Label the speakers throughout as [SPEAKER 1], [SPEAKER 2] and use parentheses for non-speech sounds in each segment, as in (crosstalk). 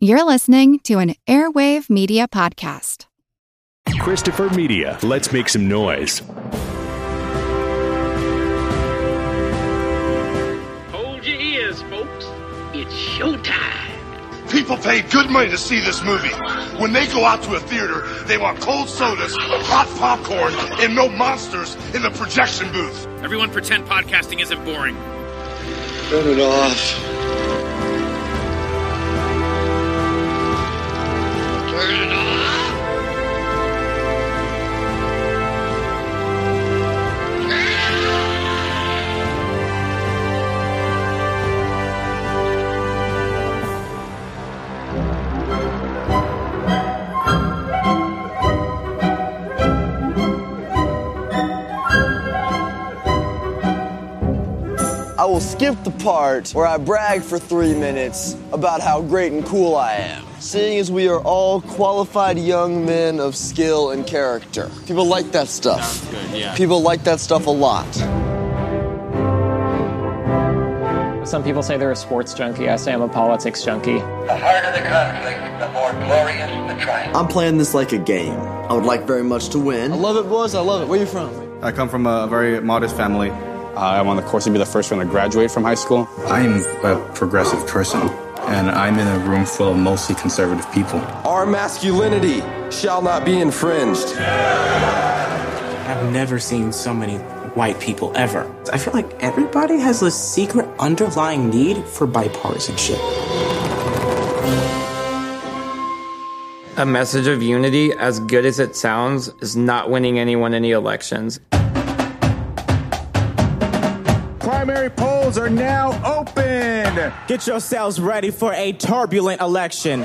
[SPEAKER 1] You're listening to an Airwave Media Podcast.
[SPEAKER 2] Christopher Media. Let's make some noise.
[SPEAKER 3] Hold your ears, folks. It's showtime.
[SPEAKER 4] People pay good money to see this movie. When they go out to a theater, they want cold sodas, hot popcorn, and no monsters in the projection booth.
[SPEAKER 3] Everyone pretend podcasting isn't boring.
[SPEAKER 4] Turn it off.
[SPEAKER 5] I will skip the part where I brag for three minutes about how great and cool I am, seeing as we are all qualified young men of skill and character. People like that stuff. People like that stuff a lot.
[SPEAKER 6] Some people say they're a sports junkie. I say I'm a politics junkie.
[SPEAKER 7] The harder the conflict, the more glorious the triumph.
[SPEAKER 5] I'm playing this like a game. I would like very much to win. I love it, boys. I love it. Where are you from?
[SPEAKER 8] I come from a very modest family.
[SPEAKER 9] Uh, I'm on the course to be the first one to graduate from high school.
[SPEAKER 10] I'm a progressive person, and I'm in a room full of mostly conservative people.
[SPEAKER 11] Our masculinity shall not be infringed.
[SPEAKER 12] I've never seen so many white people ever. I feel like everybody has a secret underlying need for bipartisanship.
[SPEAKER 6] A message of unity, as good as it sounds, is not winning anyone any elections.
[SPEAKER 13] Primary polls are now open.
[SPEAKER 14] Get yourselves ready for a turbulent election.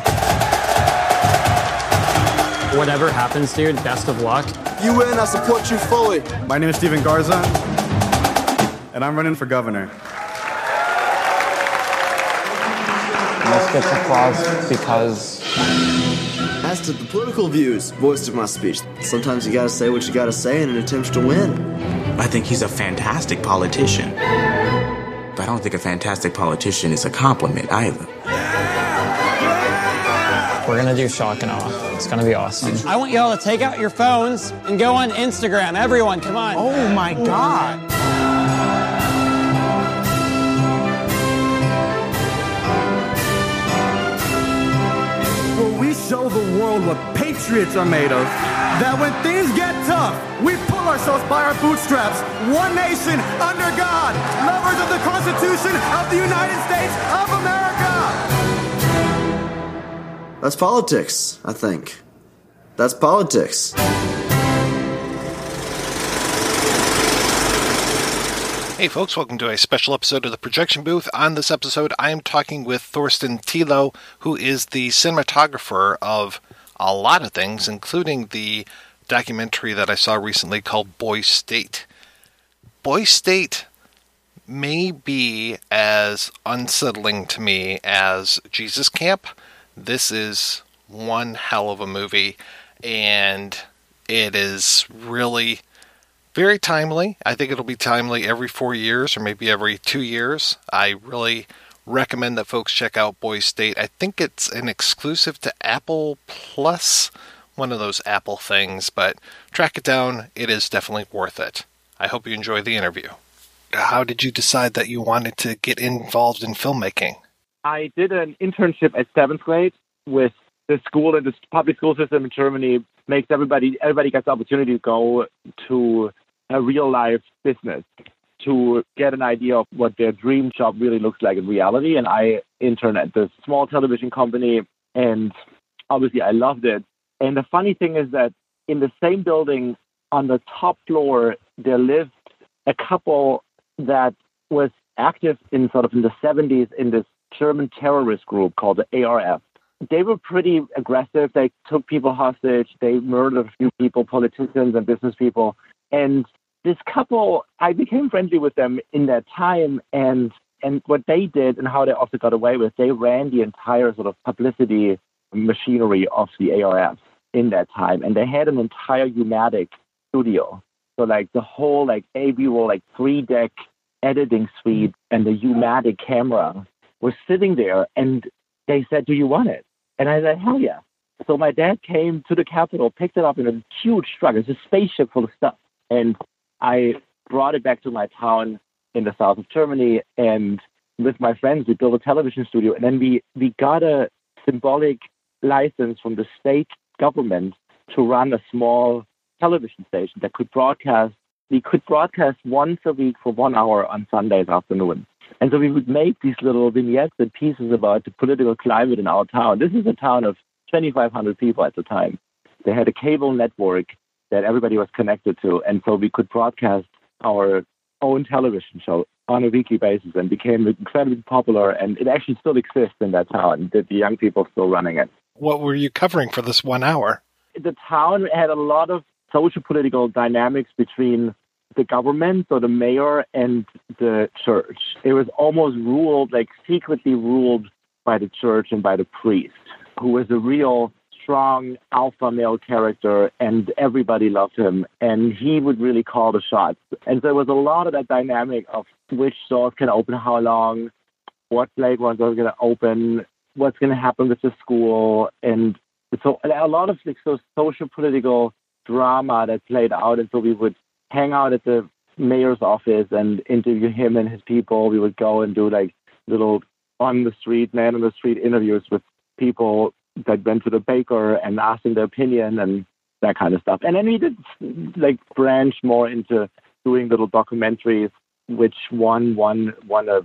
[SPEAKER 6] Whatever happens, dude, best of luck.
[SPEAKER 5] You win, I support you fully.
[SPEAKER 8] My name is Steven Garza, and I'm running for governor.
[SPEAKER 6] This gets applause because
[SPEAKER 5] As to the political views voiced in my speech, sometimes you gotta say what you gotta say in an attempt to win.
[SPEAKER 12] I think he's a fantastic politician. But I don't think a fantastic politician is a compliment either.
[SPEAKER 6] we're gonna do shock and awe. It's gonna be awesome.
[SPEAKER 14] I want y'all to take out your phones and go on Instagram. Everyone, come on. Oh my God.
[SPEAKER 13] Show the world what patriots are made of? That when things get tough, we pull ourselves by our bootstraps. One nation under God, lovers of the Constitution of the United States of America.
[SPEAKER 5] That's politics, I think. That's politics.
[SPEAKER 15] Hey folks, welcome to a special episode of the Projection Booth. On this episode, I am talking with Thorsten Thielow, who is the cinematographer of a lot of things, including the documentary that I saw recently called Boys State. Boys State may be as unsettling to me as Jesus Camp. This is one hell of a movie, and it is really very timely. I think it'll be timely every four years or maybe every two years. I really recommend that folks check out Boys State. I think it's an exclusive to Apple Plus, one of those Apple things, but track it down. It is definitely worth it. I hope you enjoy the interview. How did you decide that you wanted to get involved in filmmaking?
[SPEAKER 16] I did an internship at seventh grade with the school and the public school system in Germany makes everybody everybody gets the opportunity to go to a real life business to get an idea of what their dream job really looks like in reality. And I interned at this small television company, and obviously I loved it. And the funny thing is that in the same building on the top floor, there lived a couple that was active in sort of in the 70s in this German terrorist group called the ARF. They were pretty aggressive. They took people hostage. They murdered a few people, politicians and business people. And this couple, I became friendly with them in that time. And and what they did and how they also got away with, they ran the entire sort of publicity machinery of the ARF in that time. And they had an entire U-matic studio. So like the whole like AV roll, like three deck editing suite and the U-matic camera was sitting there and they said, Do you want it? And I said, hell yeah. So my dad came to the Capitol, picked it up in a huge truck. It's a spaceship full of stuff. And I brought it back to my town in the south of Germany. And with my friends, we built a television studio. And then we, we got a symbolic license from the state government to run a small television station that could broadcast. We could broadcast once a week for one hour on Sundays afternoon. And so we would make these little vignettes and pieces about the political climate in our town. This is a town of 2,500 people at the time. They had a cable network that everybody was connected to. And so we could broadcast our own television show on a weekly basis and became incredibly popular. And it actually still exists in that town, that the young people still running it.
[SPEAKER 15] What were you covering for this one hour?
[SPEAKER 16] The town had a lot of social political dynamics between the government, so the mayor and the church. It was almost ruled, like secretly ruled by the church and by the priest, who was a real strong alpha male character and everybody loved him and he would really call the shots. And so there was a lot of that dynamic of which stores can open how long, what playgrounds are going to open, what's going to happen with the school. And so a lot of like so social political drama that played out. And so we would hang out at the mayor's office and interview him and his people. We would go and do like little on the street, man on the street interviews with people that went to the baker and asked their opinion and that kind of stuff. And then we did like branch more into doing little documentaries, which won one won a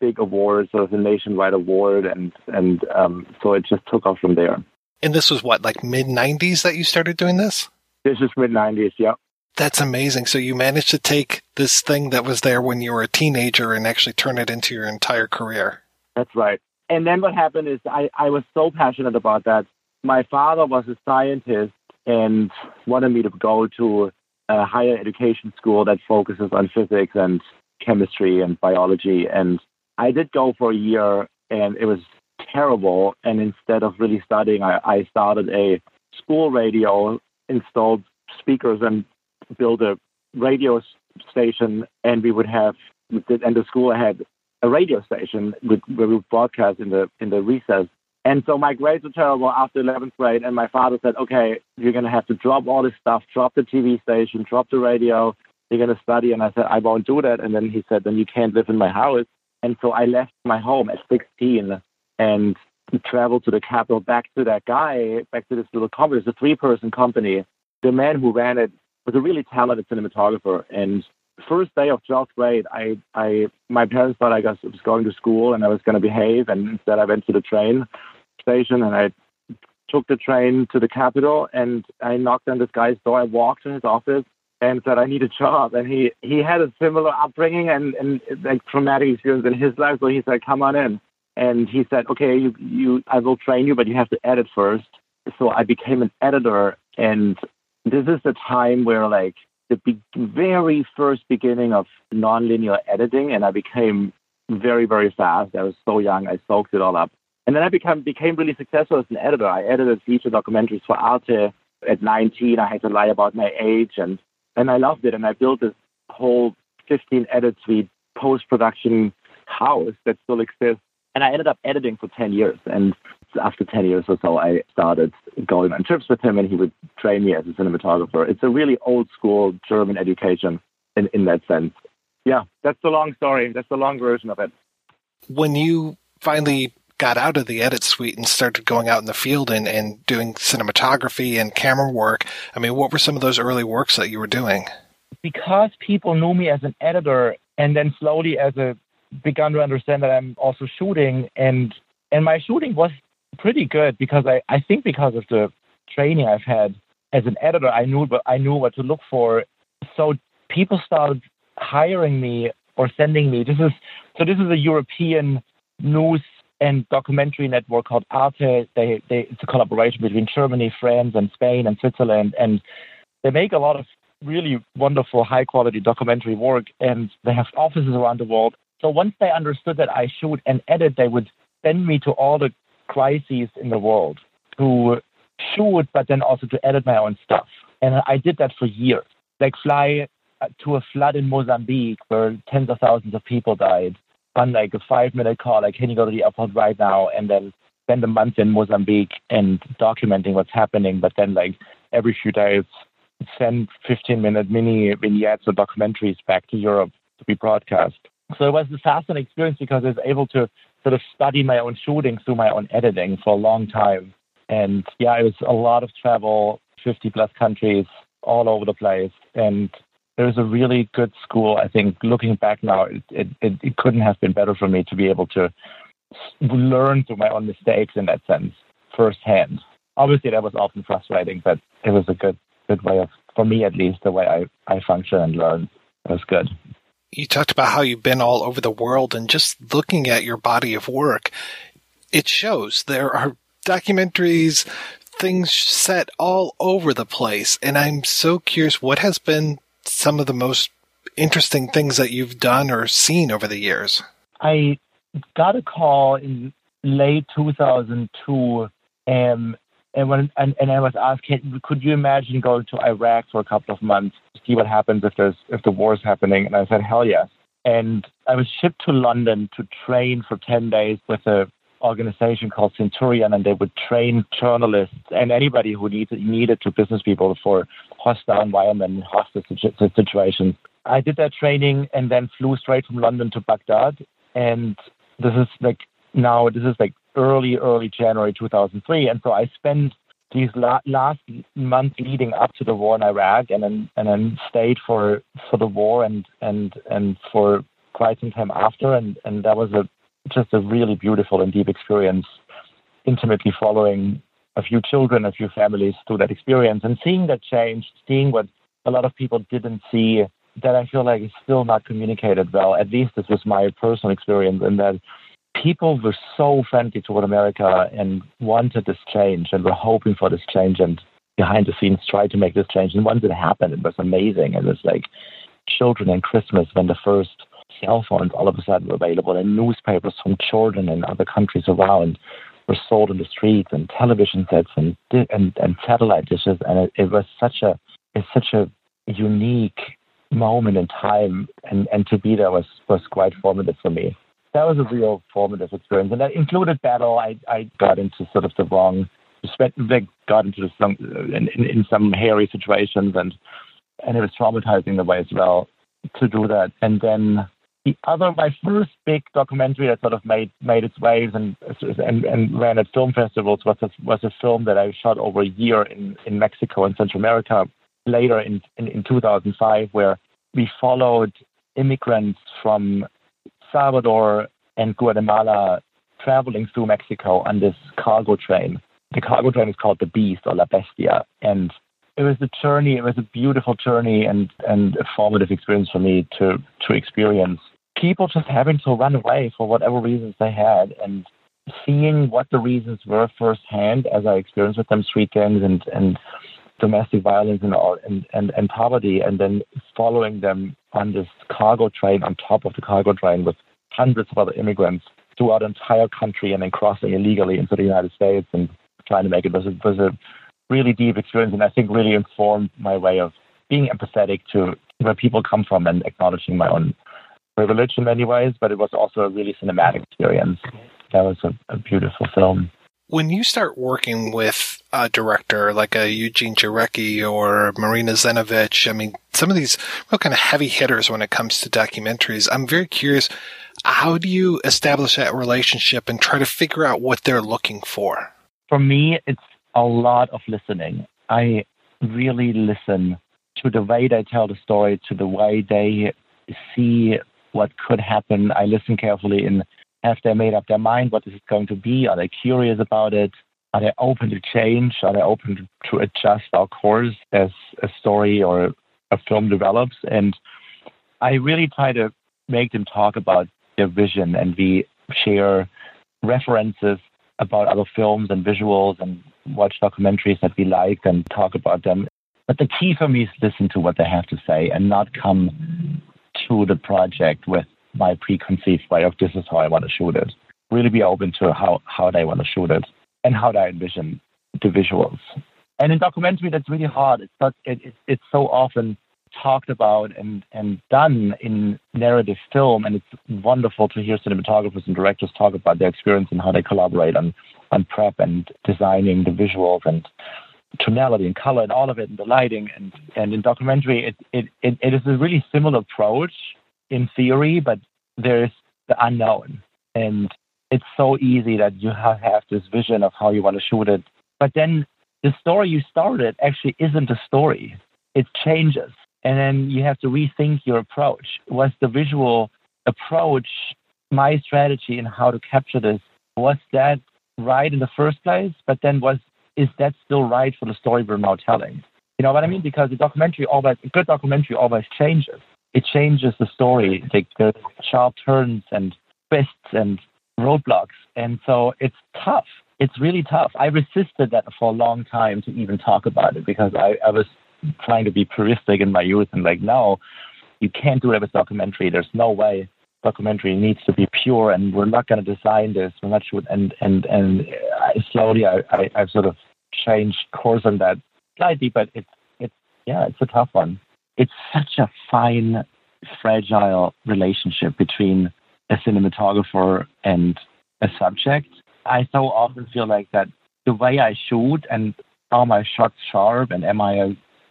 [SPEAKER 16] big award, sort of a nationwide award, and and um, so it just took off from there.
[SPEAKER 15] And this was what, like mid '90s that you started doing this?
[SPEAKER 16] This is mid '90s, yeah.
[SPEAKER 15] That's amazing. So you managed to take this thing that was there when you were a teenager and actually turn it into your entire career.
[SPEAKER 16] That's right. And then what happened is I, I was so passionate about that. My father was a scientist and wanted me to go to a higher education school that focuses on physics and chemistry and biology. And I did go for a year and it was terrible. And instead of really studying, I, I started a school radio, installed speakers and built a radio station. And we would have, and the school had a radio station with, where we broadcast in the in the recess. And so my grades were terrible after 11th grade, and my father said, "Okay, you're to have to drop all this stuff, drop the TV station, drop the radio. You're to study." And I said, "I won't do that." And then he said, "Then you can't live in my house." And so I left my home at 16 and traveled to the capital, back to that guy, back to this little company. It's a three-person company. The man who ran it was a really talented cinematographer, and first day of 12th grade, I, I, my parents thought I was going to school and I was going to behave, and instead I went to the train station and I took the train to the capital and I knocked on this guy's door. I walked to his office and said I need a job, and he he had a similar upbringing and and like traumatic experience in his life, so he said, "Come on in." And he said, "Okay, you you I will train you, but you have to edit first. So I became an editor, and this is the time where like the be- very first beginning of nonlinear editing, and I became very, very fast. I was so young, I soaked it all up. And then I became became really successful as an editor. I edited feature documentaries for Arte at 19. I had to lie about my age, and and I loved it. And I built this whole 15 edit suite post production house that still exists. And I ended up editing for 10 years. And after 10 years or so, I started going on trips with him and he would train me as a cinematographer. It's a really old school German education in, in that sense. Yeah, that's the long story. That's the long version of it.
[SPEAKER 15] When you finally got out of the edit suite and started going out in the field and, and doing cinematography and camera work, I mean, what were some of those early works that you were doing?
[SPEAKER 16] Because people knew me as an editor and then slowly as a begun to understand that I'm also shooting and and my shooting was pretty good because I, I think because of the training I've had as an editor, I knew I knew what to look for. So people started hiring me or sending me. This is so this is a European news and documentary network called Arte. They, they it's a collaboration between Germany, France, and Spain and Switzerland, and they make a lot of really wonderful, high quality documentary work. And they have offices around the world. So once they understood that I shoot and edit, they would send me to all the crises in the world to shoot, but then also to edit my own stuff. And I did that for years. Like fly uh, to a flood in Mozambique where tens of thousands of people died on like a five minute call, like, can you go to the airport right now? And then spend a month in Mozambique and documenting what's happening, but then like every few days send 15 minute mini vignettes or documentaries back to Europe to be broadcast. So it was a fascinating experience because I was able to sort of study my own shooting through my own editing for a long time. And yeah, it was a lot of travel, 50 plus countries all over the place. And it was a really good school. I think looking back now, it, it, it couldn't have been better for me to be able to learn through my own mistakes in that sense firsthand. Obviously, that was often frustrating, but it was a good good way of, for me at least, the way I, I function and learn. It was good.
[SPEAKER 15] You talked about how you've been all over the world, and just looking at your body of work, it shows there are documentaries, things set all over the place. And I'm so curious what has been some of the most interesting things that you've done or seen over the years?
[SPEAKER 16] I got a call in late 2002 um, and when and, and I was asked, could you imagine going to Iraq for a couple of months to see what happens if there's if the war is happening? And I said, hell yes. And I was shipped to London to train for ten days with a organization called Centurion, and they would train journalists and anybody who needed needed to business people for hostile environment, hostile situations. I did that training and then flew straight from London to Baghdad. And this is like now, this is like early, early January 2003. And so I spent these la- last months leading up to the war in Iraq, and then and then stayed for for the war and and and for quite some time after, and and that was a just a really beautiful and deep experience, intimately following a few children, a few families through that experience, and seeing that change, seeing what a lot of people didn't see that I feel like is still not communicated well. At least this was my personal experience, and that people were so friendly toward America and wanted this change and were hoping for this change and behind the scenes tried to make this change. And once it happened, it was amazing. It was like children and Christmas when the first cell phones all of a sudden were available and newspapers from Jordan and other countries around were sold in the streets and television sets and and, and satellite dishes. And it, it was such a it's such a unique moment in time and, and to be there was, was quite formative for me that was a real formative experience, and that included battle. I I got into sort of the wrong, like got into some in, in, in some hairy situations, and and it was traumatizing the way as well to do that. And then the other, my first big documentary that sort of made made its waves and and, and ran at film festivals was a, was a film that I shot over a year in in Mexico and Central America. Later in in, in 2005, where we followed immigrants from Salvador and Guatemala traveling through Mexico on this cargo train. The cargo train is called the Beast or La Bestia. And it was a journey, it was a beautiful journey and, and a formative experience for me to, to experience. People just having to run away for whatever reasons they had and seeing what the reasons were firsthand as I experienced with them street gangs and, and domestic violence and, all, and, and, and poverty, and then following them on this cargo train on top of the cargo train with hundreds of other immigrants throughout the entire country and then crossing illegally into the United States and trying to make it was a, was a really deep experience and I think really informed my way of being empathetic to where people come from and acknowledging my own privilege in many ways, but it was also a really cinematic experience. That was a, a beautiful film.
[SPEAKER 15] When you start working with a director like a Eugene Jarecki or Marina Zenovich, I mean, some of these real kind of heavy hitters when it comes to documentaries, I'm very curious how do you establish that relationship and try to figure out what they're looking for?
[SPEAKER 16] For me, it's a lot of listening. I really listen to the way they tell the story, to the way they see what could happen. I listen carefully and have they made up their mind what is it going to be? Are they curious about it? Are they open to change? Are they open to adjust our course as a story or a film develops? And I really try to make them talk about their vision and we share references about other films and visuals and watch documentaries that we like and talk about them. But the key for me is listen to what they have to say and not come to the project with my preconceived way of this is how I want to shoot it. Really be open to how, how they want to shoot it and how do I envision the visuals. And in documentary, that's really hard. It's not, it, it, it's so often talked about and, and done in narrative film. And it's wonderful to hear cinematographers and directors talk about their experience and how they collaborate on on prep and designing the visuals and tonality and color and all of it and the lighting and and in documentary it it it, it is a really similar approach in theory but there's the unknown and it's so easy that you have, this vision of how you want to shoot it but then the story you started actually isn't a story it changes and then you have to rethink your approach was the visual approach my strategy in how to capture this was that right in the first place but then was is that still right for the story we're now telling? You know what I mean? Because the documentary always, a good documentary always changes. It changes the story. Like there's sharp turns and twists and roadblocks. And so it's tough. It's really tough. I resisted that for a long time to even talk about it because I, I was trying to be puristic in my youth and like, no, you can't do that with documentary. There's no way documentary needs to be pure and we're not going to design this. We're not sure. And, and, and I, slowly I, I, I've sort of changed course on that slightly, but it's, it's, yeah, it's a tough one. It's such a fine, fragile relationship between a cinematographer and a subject. I so often feel like that the way I shoot and are my shots sharp and am I a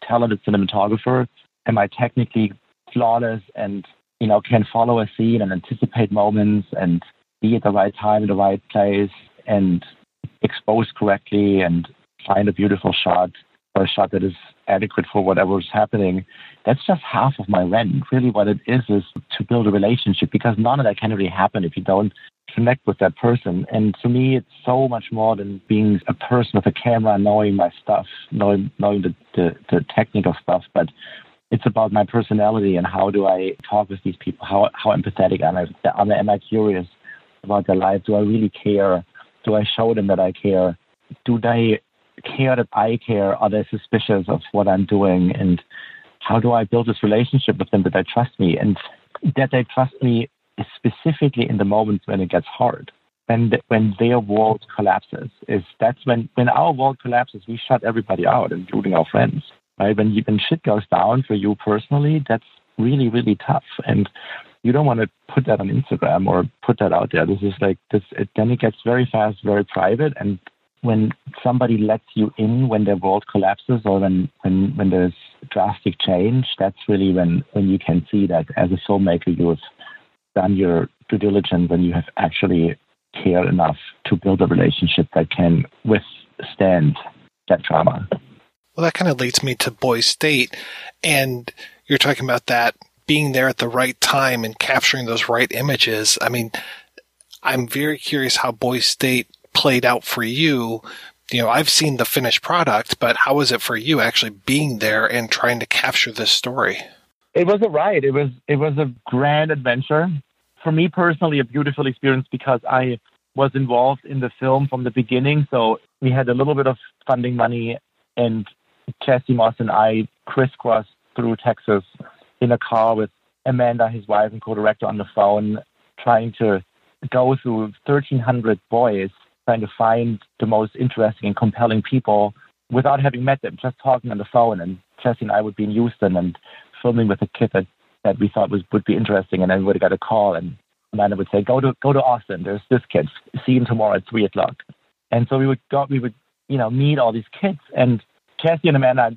[SPEAKER 16] talented cinematographer? Am I technically flawless and you know, can follow a scene and anticipate moments and be at the right time in the right place and expose correctly and find a beautiful shot a shot that is adequate for whatever is happening. That's just half of my rent. Really, what it is is to build a relationship because none of that can really happen if you don't connect with that person. And to me, it's so much more than being a person with a camera, knowing my stuff, knowing knowing the, the, the technical stuff, but it's about my personality and how do I talk with these people? How how empathetic am I? Am I, am I curious about their life? Do I really care? Do I show them that I care? Do they care that I care? Are they suspicious of what I'm doing? And how do I build this relationship with them that they trust me and that they trust me specifically in the moments when it gets hard? When the, when their world collapses, is that's when when our world collapses, we shut everybody out, including our friends right? When, you, when shit goes down for you personally, that's really, really tough. And you don't want to put that on Instagram or put that out there. This is like this. It, then it gets very fast, very private. And when somebody lets you in when their world collapses or when when when there's drastic change, that's really when when you can see that as a filmmaker you have done your due diligence and you have actually cared enough to build a relationship that can withstand that trauma.
[SPEAKER 15] Well, that kind of leads me to Boys State. And you're talking about that being there at the right time and capturing those right images. I mean, I'm very curious how Boys State played out for you. You know, I've seen the finished product, but how was it for you actually being there and trying to capture this story?
[SPEAKER 16] It was a ride. It was it was a grand adventure. For me personally, a beautiful experience because I was involved in the film from the beginning. So we had a little bit of funding money and Jesse Moss and I crisscrossed through Texas in a car with Amanda, his wife and co-director, on the phone, trying to go through 1,300 boys, trying to find the most interesting and compelling people without having met them, just talking on the phone. And Jesse and I would be in Houston and filming with a kid that, that we thought was would be interesting, and then we would have got a call, and Amanda would say, "Go to go to Austin. There's this kid. See him tomorrow at three o'clock." And so we would go, we would you know meet all these kids and Cassie and Amanda,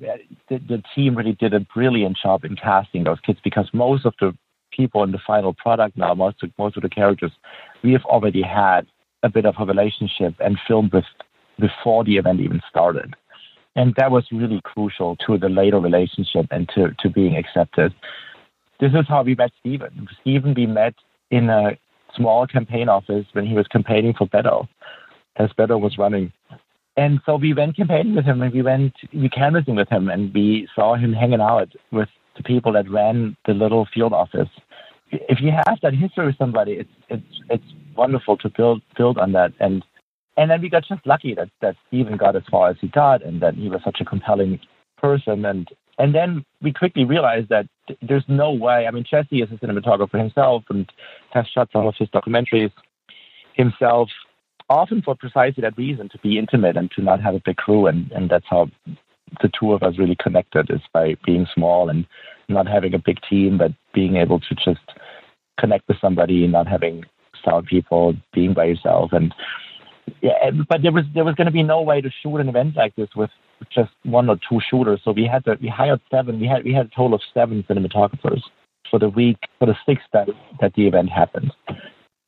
[SPEAKER 16] the, the team really did a brilliant job in casting those kids because most of the people in the final product now, most of, most of the characters, we have already had a bit of a relationship and filmed with before the event even started. And that was really crucial to the later relationship and to, to being accepted. This is how we met Steven. Steven, we met in a small campaign office when he was campaigning for Beto, as Beto was running and so we went campaigning with him and we went we canvassing with him and we saw him hanging out with the people that ran the little field office. If you have that history with somebody, it's it's it's wonderful to build build on that and and then we got just lucky that that Steven got as far as he got and that he was such a compelling person and and then we quickly realized that there's no way. I mean, Jesse is a cinematographer himself and has shot some of his documentaries himself often for precisely that reason, to be intimate and to not have a big crew. And, and that's how the two of us really connected is by being small and not having a big team, but being able to just connect with somebody, not having sound people, being by yourself. And yeah, but there was there was going to be no way to shoot an event like this with just one or two shooters. So we had to we hired seven. We had we had a total of seven cinematographers for the week for the sixth that that the event happened.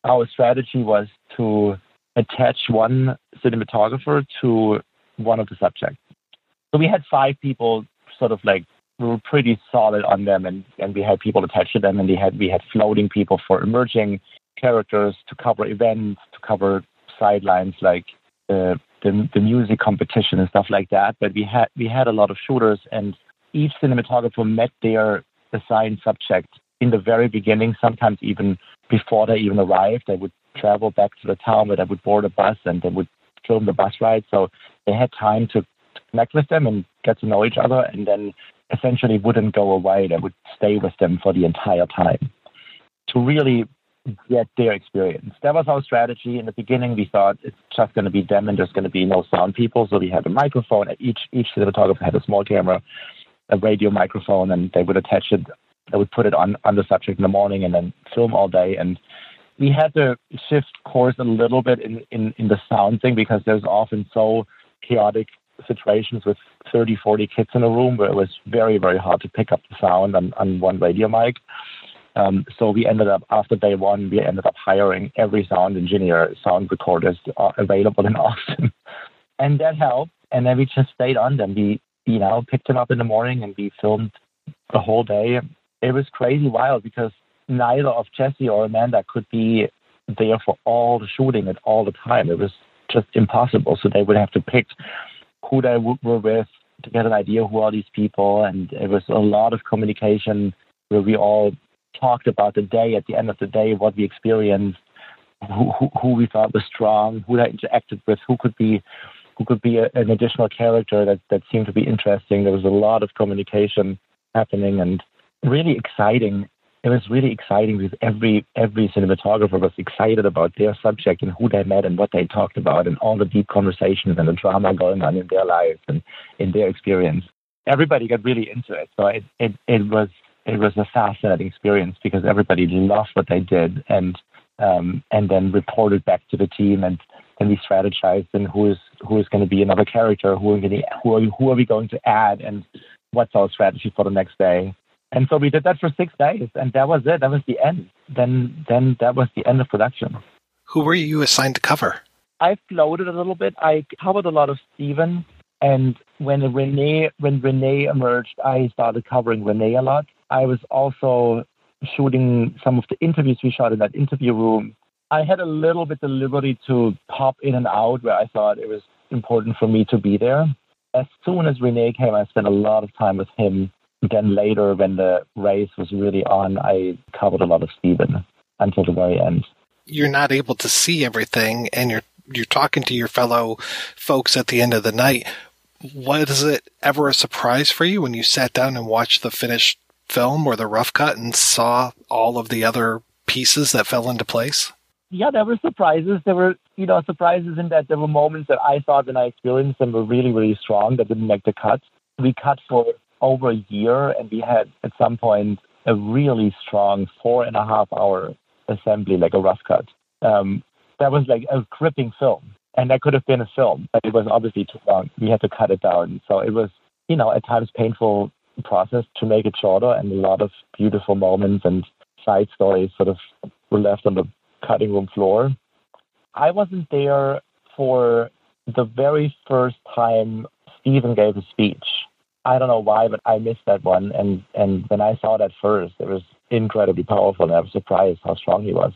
[SPEAKER 16] Our strategy was to attach one cinematographer to one of the subjects. So we had five people sort of like we were pretty solid on them and, and we had people attached to them and we had we had floating people for emerging characters to cover events, to cover sidelines like the, the the music competition and stuff like that. But we had we had a lot of shooters and each cinematographer met their assigned subject in the very beginning, sometimes even before they even arrived. They would travel back to the town where they would board a bus and they would film the bus ride. So they had time to connect with them and get to know each other and then essentially wouldn't go away. They would stay with them for the entire time to really get their experience. That was our strategy. In the beginning, we thought it's just going to be them and there's going to be no sound people. So we had a microphone. Each each cinematographer had a small camera, a radio microphone, and they would attach it. They would put it on on the subject in the morning and then film all day. And we had to shift course a little bit in in, in the sound thing because there's often so chaotic situations with 30, 40 kids in a room where it was very, very hard to pick up the sound on, on one radio mic. Um, so we ended up after day one, we ended up hiring every sound engineer, sound recorders uh, available in (laughs) Austin, and that helped. And then we just stayed on them. We, you know, picked them up in the morning and we filmed the whole day. It was crazy wild because neither of Jesse or Amanda could be there for all the shooting at all the time. It was just impossible. So they would have to pick who they were with to get an idea who are these people. And it was a lot of communication where we all talked about the day at the end of the day, what we experienced, who, who, who we thought was strong, who I interacted with, who could be who could be a, an additional character that, that seemed to be interesting. There was a lot of communication happening and really exciting. It was really exciting because every every cinematographer was excited about their subject and who they met and what they talked about and all the deep conversations and the drama going on in their lives and in their experience. Everybody got really into it. So it, it, it was it was a fascinating experience because everybody loved what they did and um, and then reported back to the team and then we strategized and who is who is going to be another character who are going to, who are who are we going to add and what's our strategy for the next day and so we did that for six days and that was it that was the end then then that was the end of production
[SPEAKER 15] who were you assigned to cover
[SPEAKER 16] I floated a little bit I covered a lot of Steven and when Renee when Renee emerged, I started covering Renee a lot. I was also shooting some of the interviews we shot in that interview room. I had a little bit of liberty to pop in and out where I thought it was important for me to be there. As soon as Renee came, I spent a lot of time with him. Then later, when the race was really on, I covered a lot of Steven until the very end.
[SPEAKER 15] You're not able to see everything, and you're you're talking to your fellow folks at the end of the night was it ever a surprise for you when you sat down and watched the finished film or the rough cut and saw all of the other pieces that fell into place?
[SPEAKER 16] Yeah, there were surprises. There were, you know, surprises in that there were moments that I thought when I experienced them were really, really strong that didn't make the cut. We cut for over a year and we had at some point a really strong four and a half hour assembly, like a rough cut. Um, that was like a gripping film and that could have been a film, but it was obviously too long. We had to cut it down. So it was, you know, at times painful process to make it shorter, and a lot of beautiful moments and side stories sort of were left on the cutting room floor. I wasn't there for the very first time Steven gave a speech. I don't know why, but I missed that one. And and when I saw that first, it was incredibly powerful, and I was surprised how strong he was.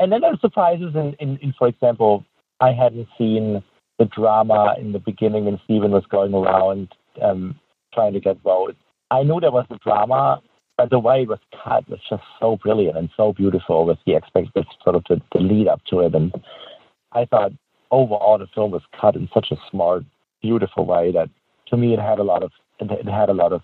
[SPEAKER 16] And then there were surprises in, in, in for example, I hadn't seen the drama in the beginning when Steven was going around um, trying to get votes. I knew there was a drama, but the way it was cut was just so brilliant and so beautiful with the expected sort of the, the lead up to it. And I thought overall the film was cut in such a smart, beautiful way that to me it had a lot of it had a lot of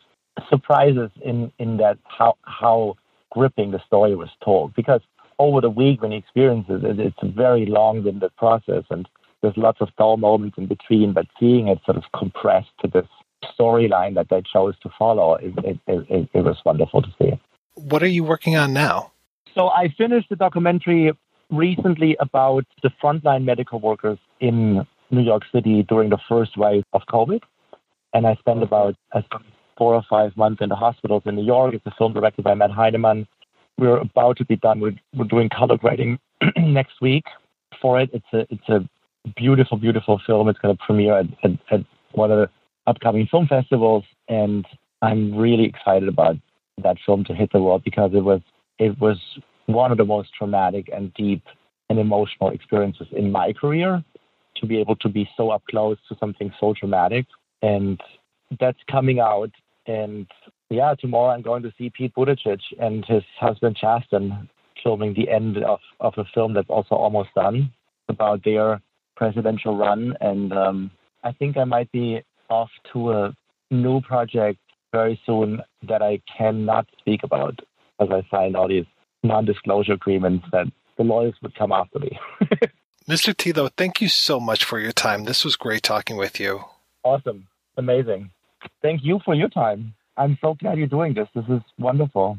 [SPEAKER 16] surprises in in that how how gripping the story was told because over the week when you experience it, it's a very long-winded process, and there's lots of dull moments in between. But seeing it sort of compressed to this storyline that they chose to follow, it, it, it, it was wonderful to see.
[SPEAKER 15] What are you working on now?
[SPEAKER 16] So I finished the documentary recently about the frontline medical workers
[SPEAKER 17] in New York City during the first wave of COVID, and I spent about I four or five months in the hospitals in New York. It's a film directed by Matt Heineman. We're about to be done. We're, we're doing color grading (clears throat) next week for it. It's a it's a beautiful, beautiful film. It's going to premiere at, at, at one of the upcoming film festivals, and I'm really excited about that film to hit the world because it was it was one of the most traumatic and deep and emotional experiences in my career to be able to be so up close to something so traumatic and that's coming out and yeah tomorrow i'm going to see pete buttigieg and his husband chasten filming the end of, of a film that's also almost done about their presidential run and um, i think i might be off to a new project very soon that I cannot speak about as I signed all these non-disclosure agreements that the lawyers would come after me. (laughs)
[SPEAKER 15] Mr. Thielow, thank you so much for your time. This was great talking with you.
[SPEAKER 17] Awesome. Amazing. Thank you for your time. I'm so glad you're doing this. This is wonderful.